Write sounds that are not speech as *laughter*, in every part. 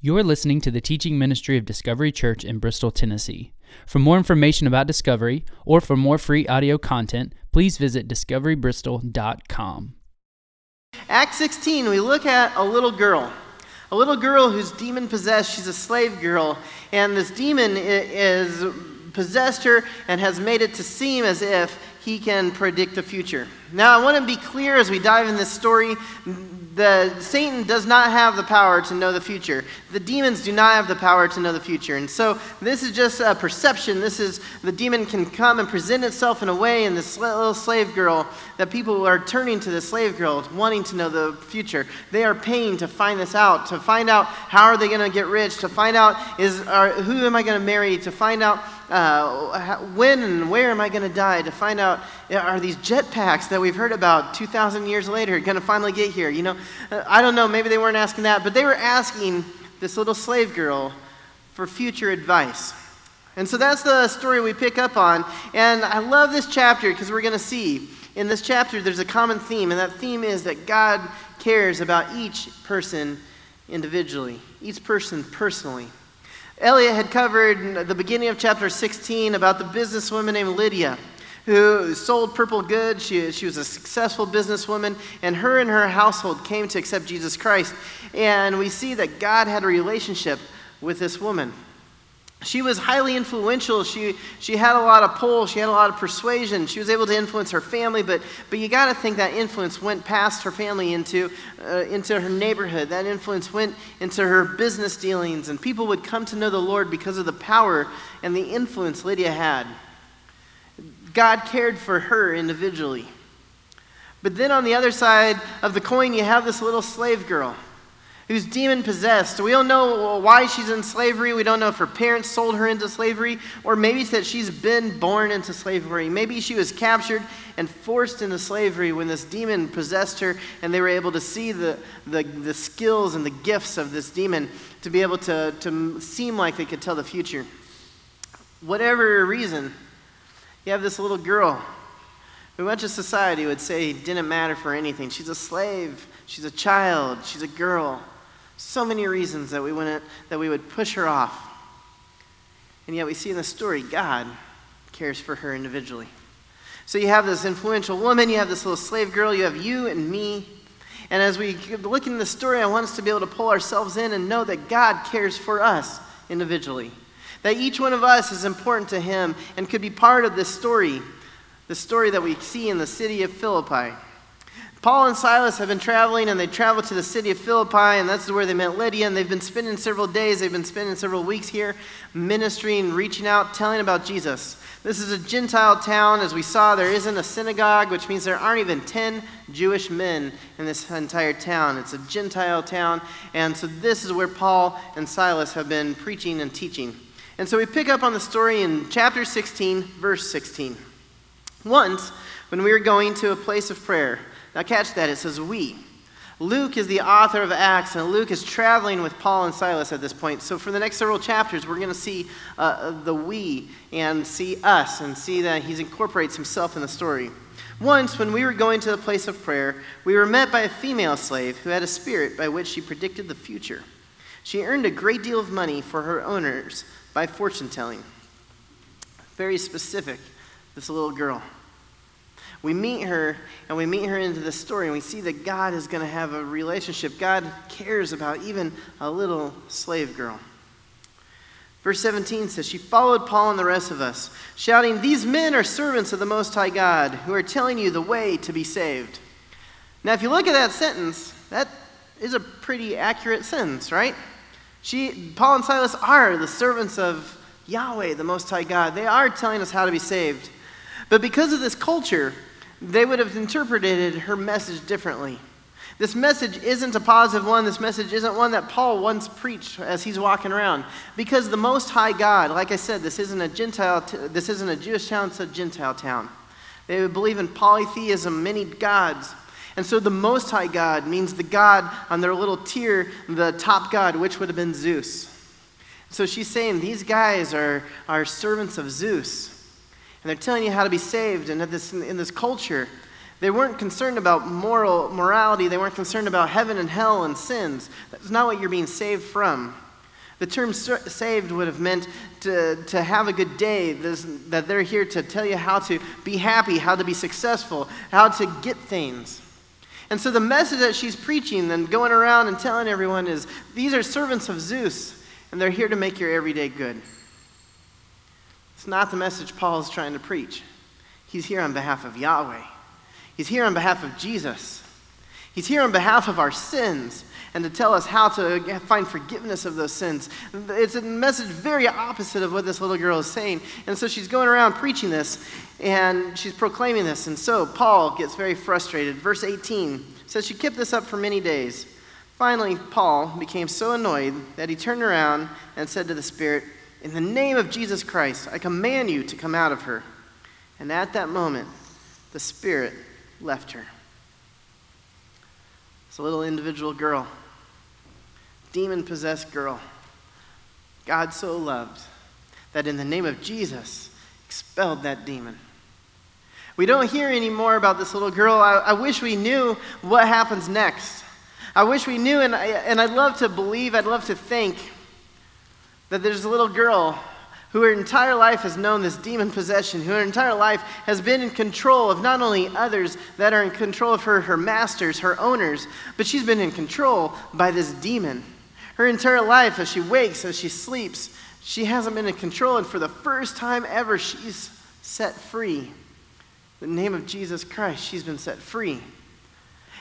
You're listening to the teaching ministry of Discovery Church in Bristol, Tennessee. For more information about Discovery or for more free audio content, please visit discoverybristol.com. Acts 16, we look at a little girl. A little girl who's demon possessed. She's a slave girl. And this demon is possessed her and has made it to seem as if he can predict the future. Now, I want to be clear as we dive in this story the Satan does not have the power to know the future. The demons do not have the power to know the future. And so this is just a perception. This is the demon can come and present itself in a way in this little slave girl that people are turning to the slave girl, wanting to know the future. They are paying to find this out, to find out how are they going to get rich, to find out is are, who am I going to marry, to find out uh, when and where am I going to die, to find out are these jetpacks that we've heard about 2,000 years later going to finally get here? You know, uh, I don't know, maybe they weren't asking that, but they were asking this little slave girl for future advice. And so that's the story we pick up on. And I love this chapter because we're going to see in this chapter there's a common theme, and that theme is that God cares about each person individually, each person personally. Elliot had covered the beginning of chapter 16 about the businesswoman named Lydia who sold purple goods. She, she was a successful businesswoman, and her and her household came to accept Jesus Christ. And we see that God had a relationship with this woman. She was highly influential. She, she had a lot of pull. She had a lot of persuasion. She was able to influence her family, but, but you got to think that influence went past her family into, uh, into her neighborhood. That influence went into her business dealings, and people would come to know the Lord because of the power and the influence Lydia had. God cared for her individually. But then on the other side of the coin, you have this little slave girl who's demon possessed. We don't know why she's in slavery. We don't know if her parents sold her into slavery, or maybe that she's been born into slavery. Maybe she was captured and forced into slavery when this demon possessed her, and they were able to see the, the, the skills and the gifts of this demon to be able to, to seem like they could tell the future. Whatever reason, you have this little girl who much of society would say didn't matter for anything. She's a slave, she's a child, she's a girl. So many reasons that we, wouldn't, that we would push her off. And yet we see in the story, God cares for her individually. So you have this influential woman, you have this little slave girl, you have you and me. And as we look in the story, I want us to be able to pull ourselves in and know that God cares for us individually. That each one of us is important to him and could be part of this story, the story that we see in the city of Philippi. Paul and Silas have been traveling and they traveled to the city of Philippi, and that's where they met Lydia. And they've been spending several days, they've been spending several weeks here ministering, reaching out, telling about Jesus. This is a Gentile town. As we saw, there isn't a synagogue, which means there aren't even 10 Jewish men in this entire town. It's a Gentile town. And so this is where Paul and Silas have been preaching and teaching. And so we pick up on the story in chapter 16, verse 16. Once, when we were going to a place of prayer, now catch that, it says we. Luke is the author of Acts, and Luke is traveling with Paul and Silas at this point. So, for the next several chapters, we're going to see uh, the we and see us and see that he incorporates himself in the story. Once, when we were going to the place of prayer, we were met by a female slave who had a spirit by which she predicted the future. She earned a great deal of money for her owners by fortune telling. Very specific, this little girl. We meet her and we meet her into the story and we see that God is going to have a relationship. God cares about even a little slave girl. Verse 17 says, She followed Paul and the rest of us, shouting, These men are servants of the Most High God, who are telling you the way to be saved. Now, if you look at that sentence, that is a pretty accurate sentence, right? She, Paul and Silas are the servants of Yahweh, the Most High God. They are telling us how to be saved. But because of this culture, they would have interpreted her message differently. This message isn't a positive one. This message isn't one that Paul once preached as he's walking around. Because the Most High God, like I said, this isn't a Gentile, t- this isn't a Jewish town, it's a Gentile town. They would believe in polytheism, many gods. And so the Most High God means the God on their little tier, the top God, which would have been Zeus. So she's saying these guys are, are servants of Zeus. And they're telling you how to be saved. And this, in this culture, they weren't concerned about moral morality. They weren't concerned about heaven and hell and sins. That's not what you're being saved from. The term saved would have meant to, to have a good day, this, that they're here to tell you how to be happy, how to be successful, how to get things. And so the message that she's preaching and going around and telling everyone is these are servants of Zeus, and they're here to make your everyday good. It's not the message Paul is trying to preach. He's here on behalf of Yahweh, he's here on behalf of Jesus. He's here on behalf of our sins and to tell us how to find forgiveness of those sins. It's a message very opposite of what this little girl is saying. And so she's going around preaching this and she's proclaiming this. And so Paul gets very frustrated. Verse 18 says she kept this up for many days. Finally, Paul became so annoyed that he turned around and said to the Spirit, In the name of Jesus Christ, I command you to come out of her. And at that moment, the Spirit left her. It's a little individual girl, demon possessed girl. God so loved that in the name of Jesus expelled that demon. We don't hear any more about this little girl. I, I wish we knew what happens next. I wish we knew, and, I, and I'd love to believe, I'd love to think that there's a little girl who her entire life has known this demon possession, who her entire life has been in control of not only others that are in control of her, her masters, her owners, but she's been in control by this demon. Her entire life, as she wakes, as she sleeps, she hasn't been in control, and for the first time ever, she's set free. In the name of Jesus Christ, she's been set free.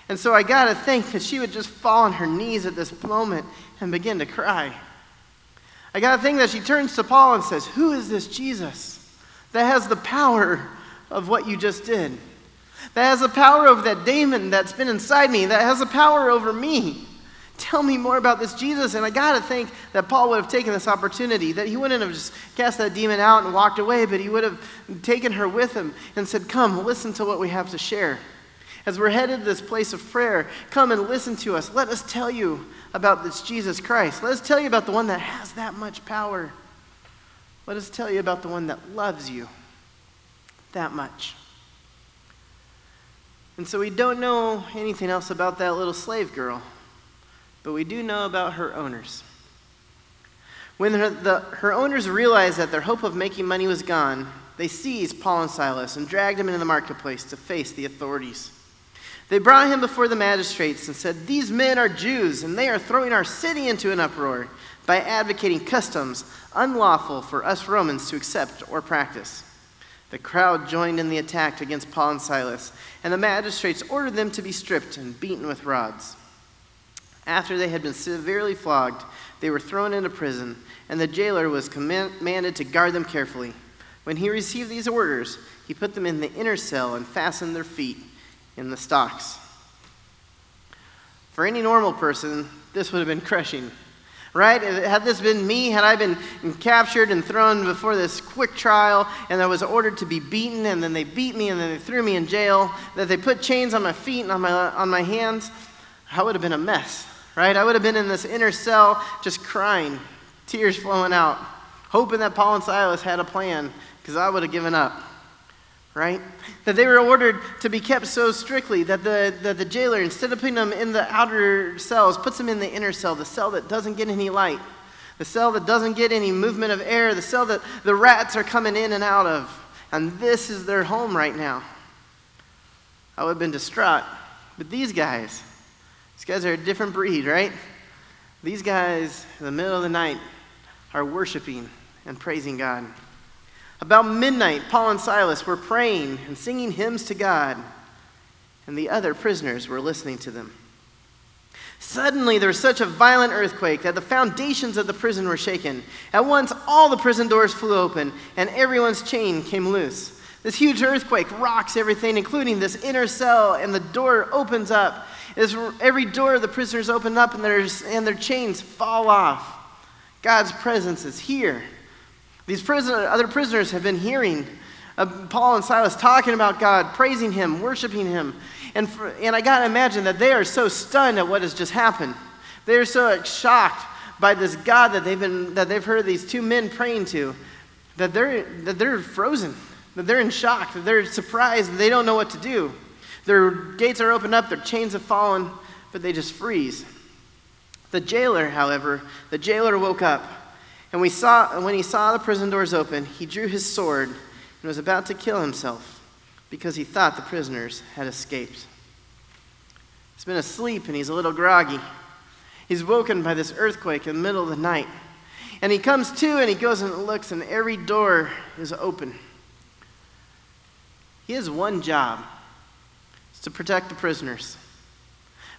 And so I got to think that she would just fall on her knees at this moment and begin to cry. I got to think that she turns to Paul and says, Who is this Jesus that has the power of what you just did? That has the power of that demon that's been inside me, that has the power over me. Tell me more about this Jesus. And I got to think that Paul would have taken this opportunity, that he wouldn't have just cast that demon out and walked away, but he would have taken her with him and said, Come, listen to what we have to share. As we're headed to this place of prayer, come and listen to us. Let us tell you about this Jesus Christ. Let us tell you about the one that has that much power. Let us tell you about the one that loves you that much. And so we don't know anything else about that little slave girl, but we do know about her owners. When her, the, her owners realized that their hope of making money was gone, they seized Paul and Silas and dragged them into the marketplace to face the authorities. They brought him before the magistrates and said, These men are Jews, and they are throwing our city into an uproar by advocating customs unlawful for us Romans to accept or practice. The crowd joined in the attack against Paul and Silas, and the magistrates ordered them to be stripped and beaten with rods. After they had been severely flogged, they were thrown into prison, and the jailer was commanded to guard them carefully. When he received these orders, he put them in the inner cell and fastened their feet in the stocks. For any normal person, this would have been crushing, right? Had this been me, had I been captured and thrown before this quick trial, and I was ordered to be beaten, and then they beat me, and then they threw me in jail, that they put chains on my feet and on my, on my hands, I would have been a mess, right? I would have been in this inner cell just crying, tears flowing out, hoping that Paul and Silas had a plan, because I would have given up right? That they were ordered to be kept so strictly that the, that the jailer, instead of putting them in the outer cells, puts them in the inner cell, the cell that doesn't get any light, the cell that doesn't get any movement of air, the cell that the rats are coming in and out of. And this is their home right now. I would have been distraught. But these guys, these guys are a different breed, right? These guys, in the middle of the night, are worshiping and praising God. About midnight, Paul and Silas were praying and singing hymns to God, and the other prisoners were listening to them. Suddenly, there was such a violent earthquake that the foundations of the prison were shaken. At once, all the prison doors flew open, and everyone's chain came loose. This huge earthquake rocks everything, including this inner cell, and the door opens up. As every door of the prisoners open up, and, and their chains fall off. God's presence is here. These other prisoners have been hearing Paul and Silas talking about God, praising Him, worshiping Him. And, for, and I got to imagine that they are so stunned at what has just happened. They're so shocked by this God that they've, been, that they've heard these two men praying to that they're, that they're frozen, that they're in shock, that they're surprised, that they don't know what to do. Their gates are opened up, their chains have fallen, but they just freeze. The jailer, however, the jailer woke up, and we saw, when he saw the prison doors open, he drew his sword and was about to kill himself because he thought the prisoners had escaped. He's been asleep and he's a little groggy. He's woken by this earthquake in the middle of the night. And he comes to and he goes and looks, and every door is open. He has one job it's to protect the prisoners.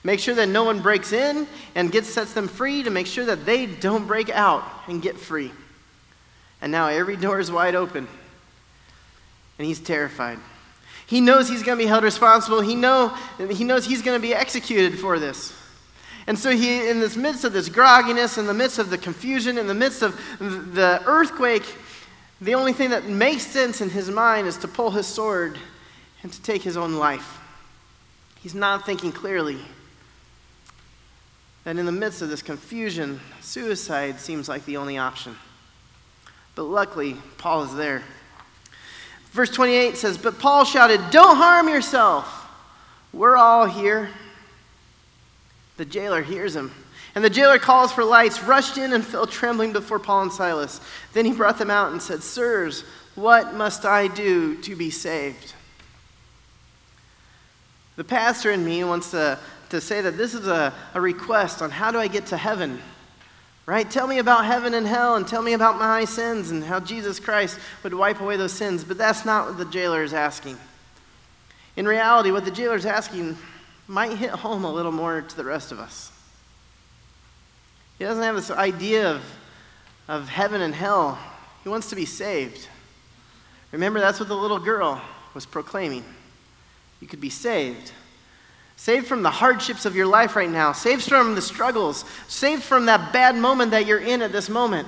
Make sure that no one breaks in and gets, sets them free to make sure that they don't break out and get free. And now every door is wide open. And he's terrified. He knows he's going to be held responsible. He, know, he knows he's going to be executed for this. And so he, in this midst of this grogginess, in the midst of the confusion, in the midst of the earthquake, the only thing that makes sense in his mind is to pull his sword and to take his own life. He's not thinking clearly that in the midst of this confusion, suicide seems like the only option. But luckily, Paul is there. Verse 28 says, But Paul shouted, Don't harm yourself. We're all here. The jailer hears him. And the jailer calls for lights, rushed in, and fell trembling before Paul and Silas. Then he brought them out and said, Sirs, what must I do to be saved? The pastor in me wants to to say that this is a, a request on how do I get to heaven. Right? Tell me about heaven and hell and tell me about my sins and how Jesus Christ would wipe away those sins. But that's not what the jailer is asking. In reality, what the jailer is asking might hit home a little more to the rest of us. He doesn't have this idea of, of heaven and hell, he wants to be saved. Remember, that's what the little girl was proclaiming. You could be saved. Saved from the hardships of your life right now. Saved from the struggles. Saved from that bad moment that you're in at this moment.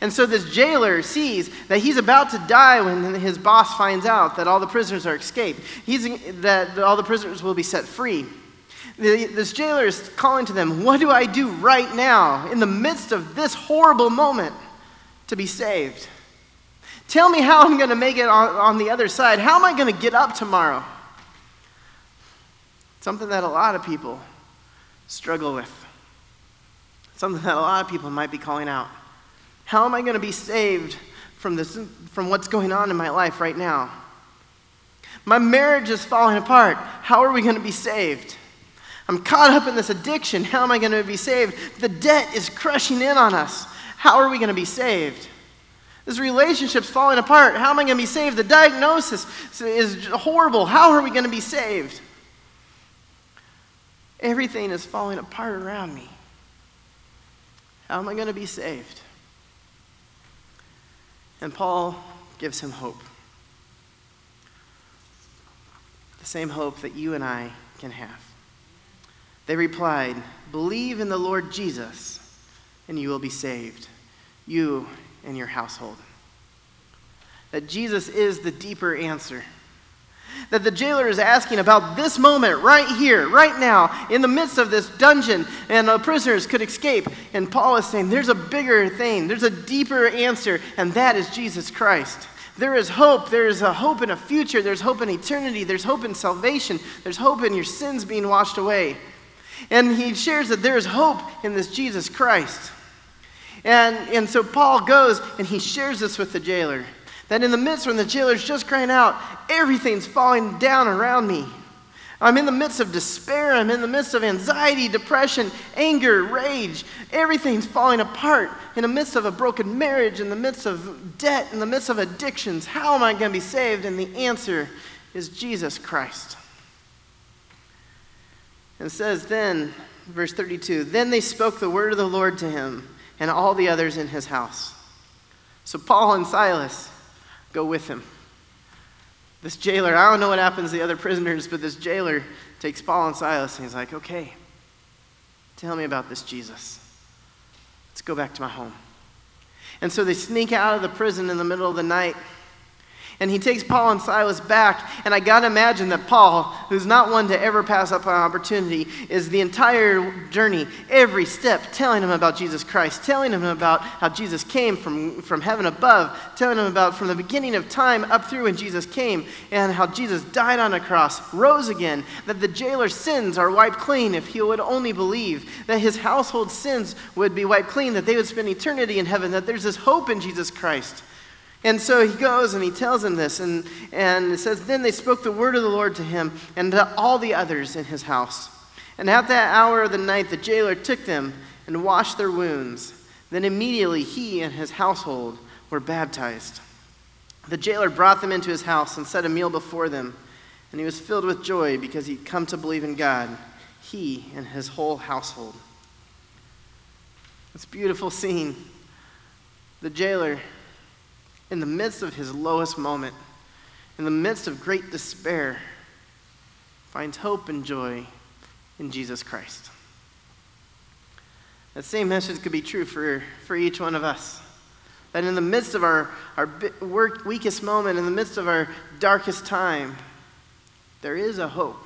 And so this jailer sees that he's about to die when his boss finds out that all the prisoners are escaped. He's, that all the prisoners will be set free. This jailer is calling to them, What do I do right now in the midst of this horrible moment to be saved? Tell me how I'm going to make it on, on the other side. How am I going to get up tomorrow? Something that a lot of people struggle with. Something that a lot of people might be calling out. How am I going to be saved from, this, from what's going on in my life right now? My marriage is falling apart. How are we going to be saved? I'm caught up in this addiction. How am I going to be saved? The debt is crushing in on us. How are we going to be saved? This relationship's falling apart. How am I going to be saved? The diagnosis is horrible. How are we going to be saved? Everything is falling apart around me. How am I going to be saved? And Paul gives him hope. The same hope that you and I can have. They replied, Believe in the Lord Jesus, and you will be saved, you and your household. That Jesus is the deeper answer that the jailer is asking about this moment right here, right now, in the midst of this dungeon, and the prisoners could escape. And Paul is saying there's a bigger thing, there's a deeper answer, and that is Jesus Christ. There is hope. There is a hope in a future. There's hope in eternity. There's hope in salvation. There's hope in your sins being washed away. And he shares that there is hope in this Jesus Christ. And, and so Paul goes and he shares this with the jailer. That in the midst when the jailer's just crying out, everything's falling down around me. I'm in the midst of despair. I'm in the midst of anxiety, depression, anger, rage. Everything's falling apart. In the midst of a broken marriage, in the midst of debt, in the midst of addictions. How am I going to be saved? And the answer is Jesus Christ. And it says then, verse 32 Then they spoke the word of the Lord to him and all the others in his house. So Paul and Silas go with him. This jailer, I don't know what happens to the other prisoners, but this jailer takes Paul and Silas and he's like, okay, tell me about this Jesus. Let's go back to my home. And so they sneak out of the prison in the middle of the night. And he takes Paul and Silas back. And I got to imagine that Paul, who's not one to ever pass up an opportunity, is the entire journey, every step, telling him about Jesus Christ, telling him about how Jesus came from, from heaven above, telling him about from the beginning of time up through when Jesus came, and how Jesus died on a cross, rose again, that the jailer's sins are wiped clean if he would only believe, that his household sins would be wiped clean, that they would spend eternity in heaven, that there's this hope in Jesus Christ. And so he goes and he tells him this, and, and it says, Then they spoke the word of the Lord to him and to all the others in his house. And at that hour of the night, the jailer took them and washed their wounds. Then immediately he and his household were baptized. The jailer brought them into his house and set a meal before them, and he was filled with joy because he'd come to believe in God, he and his whole household. It's a beautiful scene. The jailer in the midst of his lowest moment, in the midst of great despair, finds hope and joy in Jesus Christ. That same message could be true for, for each one of us. That in the midst of our, our weakest moment, in the midst of our darkest time, there is a hope.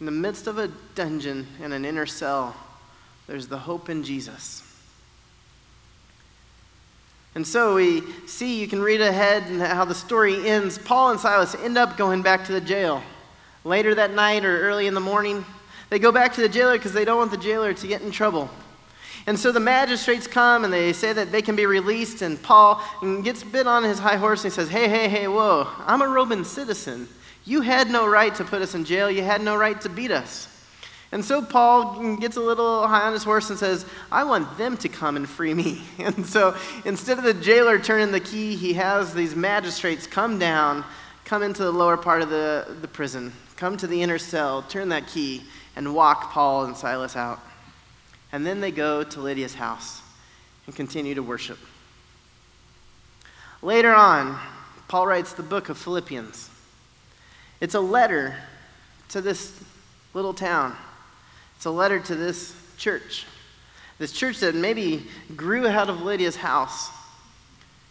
In the midst of a dungeon and an inner cell, there's the hope in Jesus. And so we see, you can read ahead and how the story ends. Paul and Silas end up going back to the jail. Later that night or early in the morning, they go back to the jailer because they don't want the jailer to get in trouble. And so the magistrates come and they say that they can be released, and Paul gets bit on his high horse and he says, Hey, hey, hey, whoa, I'm a Roman citizen. You had no right to put us in jail, you had no right to beat us. And so Paul gets a little high on his horse and says, I want them to come and free me. *laughs* And so instead of the jailer turning the key, he has these magistrates come down, come into the lower part of the, the prison, come to the inner cell, turn that key, and walk Paul and Silas out. And then they go to Lydia's house and continue to worship. Later on, Paul writes the book of Philippians. It's a letter to this little town it's a letter to this church, this church that maybe grew out of Lydia's house.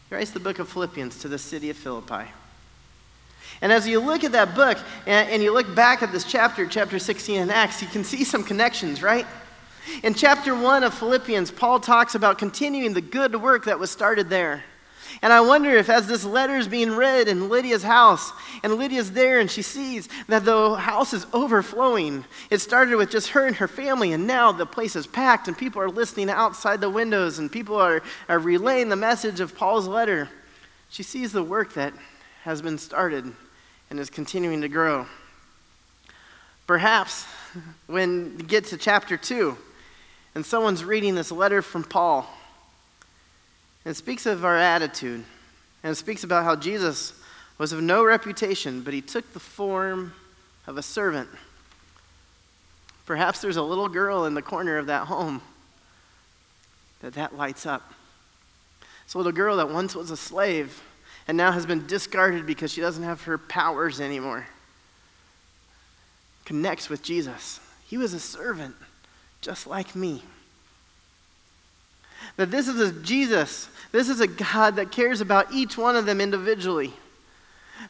He writes the book of Philippians to the city of Philippi. And as you look at that book and, and, you look back at this chapter, chapter 16 in Acts, you can see some connections, right? In chapter 1 of Philippians, Paul talks about continuing the good work that was started there. And I wonder if, as this letter is being read in Lydia's house, and Lydia's there and she sees that the house is overflowing. It started with just her and her family, and now the place is packed, and people are listening outside the windows, and people are, are relaying the message of Paul's letter. She sees the work that has been started and is continuing to grow. Perhaps when you get to chapter 2, and someone's reading this letter from Paul, and it speaks of our attitude. And speaks about how Jesus was of no reputation, but he took the form of a servant. Perhaps there's a little girl in the corner of that home that that lights up. It's a little girl that once was a slave and now has been discarded because she doesn't have her powers anymore. Connects with Jesus. He was a servant, just like me. That this is a Jesus, this is a God that cares about each one of them individually.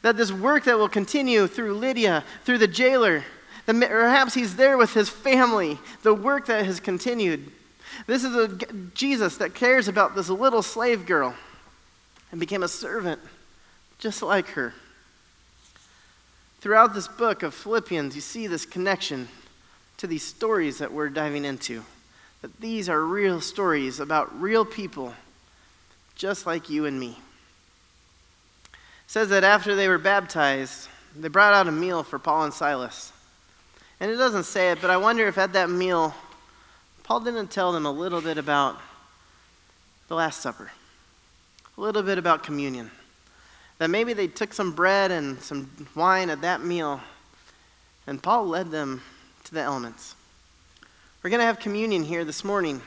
That this work that will continue through Lydia, through the jailer, that perhaps he's there with his family, the work that has continued. This is a Jesus that cares about this little slave girl and became a servant just like her. Throughout this book of Philippians, you see this connection to these stories that we're diving into that these are real stories about real people, just like you and me. It says that after they were baptized, they brought out a meal for Paul and Silas. And it doesn't say it, but I wonder if at that meal, Paul didn't tell them a little bit about the Last Supper, a little bit about communion. That maybe they took some bread and some wine at that meal, and Paul led them to the elements. We're going to have communion here this morning.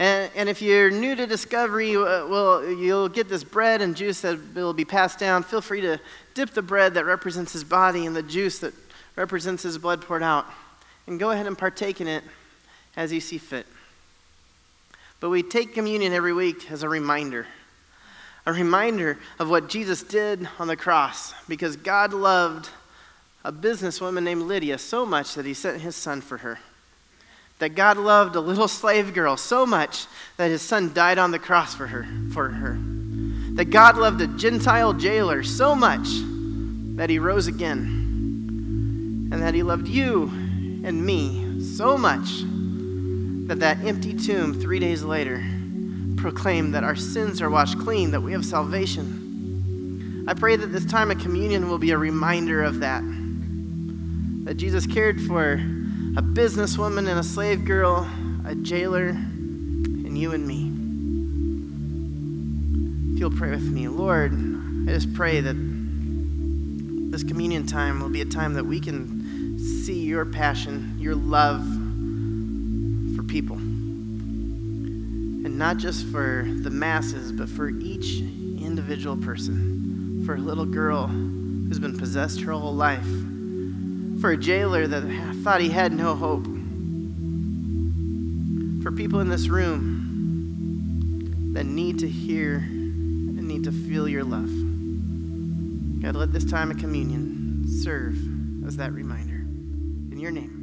And, and if you're new to Discovery, uh, well, you'll get this bread and juice that will be passed down. Feel free to dip the bread that represents his body and the juice that represents his blood poured out. And go ahead and partake in it as you see fit. But we take communion every week as a reminder a reminder of what Jesus did on the cross because God loved a businesswoman named Lydia so much that he sent his son for her. That God loved a little slave girl so much that his son died on the cross for her, for her. That God loved a Gentile jailer so much that he rose again. And that he loved you and me so much that that empty tomb 3 days later proclaimed that our sins are washed clean, that we have salvation. I pray that this time of communion will be a reminder of that that Jesus cared for a businesswoman and a slave girl, a jailer, and you and me. If you'll pray with me, Lord, I just pray that this communion time will be a time that we can see your passion, your love for people. And not just for the masses, but for each individual person. For a little girl who's been possessed her whole life for a jailer that thought he had no hope, for people in this room that need to hear and need to feel your love. God, let this time of communion serve as that reminder. In your name.